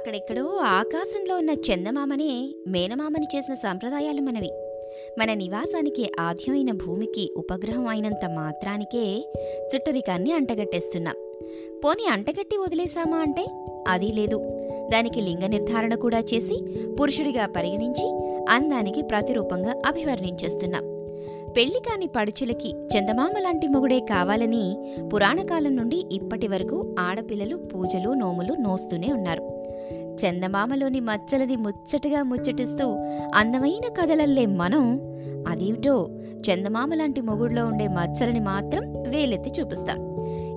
అక్కడెక్కడో ఆకాశంలో ఉన్న చందమామనే మేనమామని చేసిన సంప్రదాయాలు మనవి. మన నివాసానికి ఆద్యమైన భూమికి ఉపగ్రహం అయినంత మాత్రానికే చుట్టరికాన్ని అంటగట్టేస్తున్నాం. పోనీ అంటగట్టి వదిలేశామా అంటే? అది లేదు. దానికి లింగ నిర్ధారణ కూడా చేసి పురుషుడిగా పరిగణించి అందానికి ప్రతిరూపంగా అభివర్ణించేస్తున్నాం. పెళ్ళి కాని పడుచులకి చందమామ లాంటి మొగుడే కావాలని పురాణకాలం నుండి ఇప్పటి వరకు ఆడపిల్లలు పూజలు నోములు నోస్తూనే ఉన్నారు. చందమామలోని మచ్చలని ముచ్చటగా ముచ్చటిస్తూ అందమైన కథలల్లే మనం. అదేమిటో చందమామ లాంటి మొగుడులో ఉండే మచ్చలని మాత్రం వేలెత్తి చూపిస్తాం.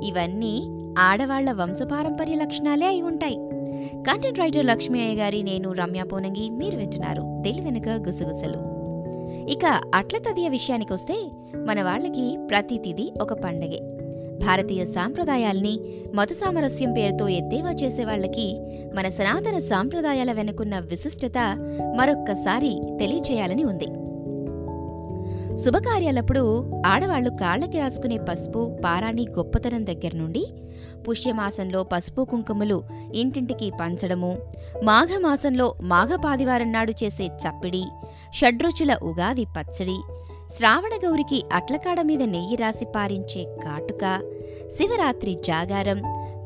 ఇవన్నీ ఆడవాళ్ళ వంశపారంపర్య లక్షణాలే అయి ఉంటాయి. కంటెంట్ రైటర్ లక్ష్మీ అయ్య గారి నేను రమ్య పోనంగి మీరు వింటున్నారు తెలివెనక గుసగుసలు. ఇక అట్ల తదియ విషయానికొస్తే మన వాళ్ళకి ప్రతి తిది ఒక పండగే. భారతీయ సాంప్రదాయాల్ని మత సామరస్యం పేరుతో ఎద్దేవా చేసేవాళ్ళకి మన సనాతన సాంప్రదాయాల వెనుకున్న విశిష్టత మరొక్కసారి తెలియచేయాలని ఉంది. శుభకార్యాలప్పుడు ఆడవాళ్ళు కాళ్ళకి రాసుకునే పసుపు పారాణి గొప్పతనం దగ్గర నుండి పుష్యమాసంలో పసుపు కుంకుమలు ఇంటింటికి పంచడము మాఘమాసంలో మాఘపాదివారం నాడు చేసే చప్పిడి షడ్రుచుల ఉగాది పచ్చడి శ్రావణగౌరికి అట్లకాడ మీద నెయ్యి రాసి పారించే కాటుక శివరాత్రి జాగారం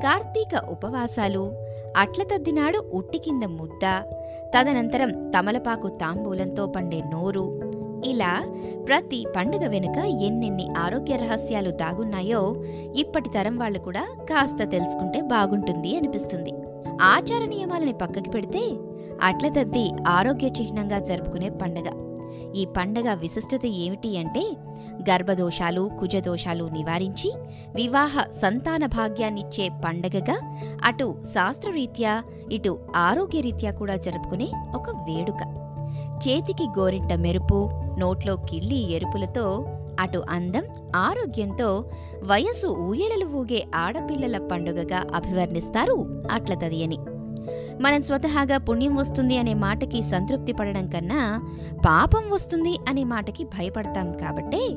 కార్తీక ఉపవాసాలు అట్లతద్దినాడు ఉట్టి కింద ముద్ద తదనంతరం తమలపాకు తాంబూలంతో పండే నోరు. ఇలా ప్రతి పండుగ వెనుక ఎన్నెన్ని ఆరోగ్య రహస్యాలు దాగున్నాయో ఇప్పటి తరం వాళ్ళు కూడా కాస్త తెలుసుకుంటే బాగుంటుంది అనిపిస్తుంది. ఆచార నియమాలని పక్కకి పెడితే అట్లతద్ది ఆరోగ్య చిహ్నంగా జరుపుకునే పండుగ. ఈ పండగ విశిష్టత ఏమిటి అంటే గర్భదోషాలు కుజదోషాలు నివారించి వివాహ సంతాన భాగ్యాన్నిచ్చే పండగగా అటు శాస్త్రరీత్యా ఇటు ఆరోగ్యరీత్యా కూడా జరుపుకునే ఒక వేడుక. చేతికి గోరింట మెరుపు నోట్లో కిళ్ళి ఎరుపులతో అటు అందం ఆరోగ్యంతో వయసు ఊయలలు ఊగే ఆడపిల్లల పండుగగా అభివర్ణిస్తారు అట్లతది అని మనం స్వతహాగా పుణ్యం వస్తుంది అనే మాటకి సంతృప్తి పడడం కన్నా పాపం వస్తుంది అనే మాటకి భయపడతాం కాబట్టే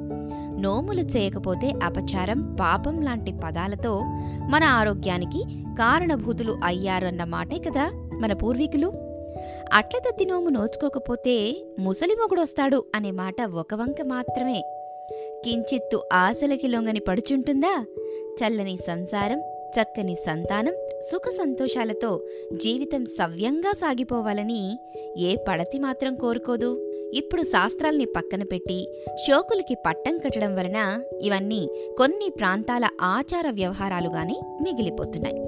నోములు చేయకపోతే అపచారం పాపం లాంటి పదాలతో మన ఆరోగ్యానికి కారణభూతులు అయ్యారన్న మాటే కదా మన పూర్వీకులు. అట్లతద్ది నోము నోచుకోకపోతే ముసలి మొగుడొస్తాడు అనే మాట ఒక వంక మాత్రమే. కించిత్తు ఆశలకి లొంగని పడుచుంటుందా? చల్లని సంసారం చక్కని సంతానం సుఖ సంతోషాలతో జీవితం సవ్యంగా సాగిపోవాలని ఏ పడతి మాత్రం కోరుకోదు. ఇప్పుడు శాస్త్రాల్ని పక్కన పెట్టి షోకులకి పట్టం కట్టడం వలన ఇవన్నీ కొన్ని ప్రాంతాల ఆచార వ్యవహారాలుగానే మిగిలిపోతున్నాయి.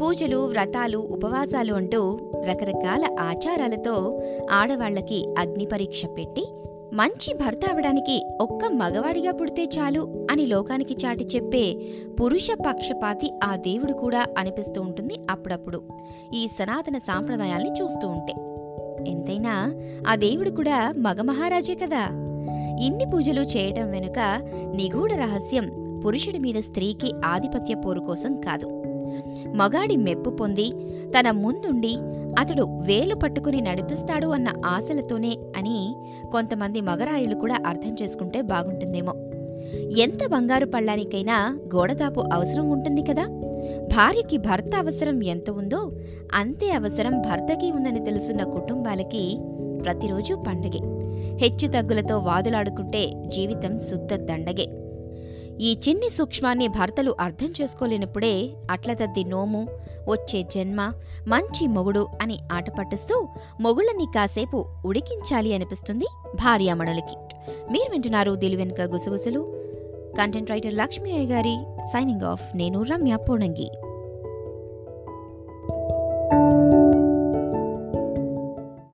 పూజలు వ్రతాలు ఉపవాసాలు అంటూ రకరకాల ఆచారాలతో ఆడవాళ్ళకి అగ్ని పరీక్ష పెట్టి మంచి భర్త అవడానికి ఒక్క మగవాడిగా పుడితే చాలు అని లోకానికి చాటి చెప్పే పురుష పక్షపాతి ఆ దేవుడు కూడా అనిపిస్తూ ఉంటుంది అప్పుడప్పుడు. ఈ సనాతన సాంప్రదాయాల్ని చూస్తూ ఉంటే. ఎంతైనా ఆ దేవుడు కూడా మగ మహారాజే కదా. ఇన్ని పూజలు చేయటం వెనుక నిగూఢ రహస్యం పురుషుడి మీద స్త్రీకి ఆధిపత్య పోరు కోసం కాదు. మగాడి మెప్పు పొంది తన ముందుండి అతడు వేలు పట్టుకుని నడిపిస్తాడు అన్న ఆశలతోనే అని కొంతమంది మగరాయులు కూడా అర్థం చేసుకుంటే బాగుంటుందేమో. ఎంత బంగారు పళ్ళానికైనా గోడదాపు అవసరం ఉంటుంది కదా? భార్యకి భర్త అవసరం ఎంత ఉందో అంతే అవసరం భర్తకి ఉందని తెలుసున్న కుటుంబాలకి ప్రతిరోజు పండగే. హెచ్చుతగ్గులతో వాదులాడుకుంటే జీవితం శుద్ధ దండగే. ఈ చిన్ని సూక్ష్మాన్ని భర్తలు అర్థం చేసుకోలేనప్పుడే అట్లతద్ది నోము వచ్చే జన్మ మంచి మొగుడు అని ఆటపట్టిస్తూ మొగుళ్ళని కాసేపు ఉడికించాలి అనిపిస్తుంది భార్యామణులకి. మీరు వింటున్నారు దిలు వెనుక గుసగుసలు. కంటెంట్ రైటర్ లక్ష్మీ గారి సైనింగ్ ఆఫ్ నేను రమ్య పూణంగి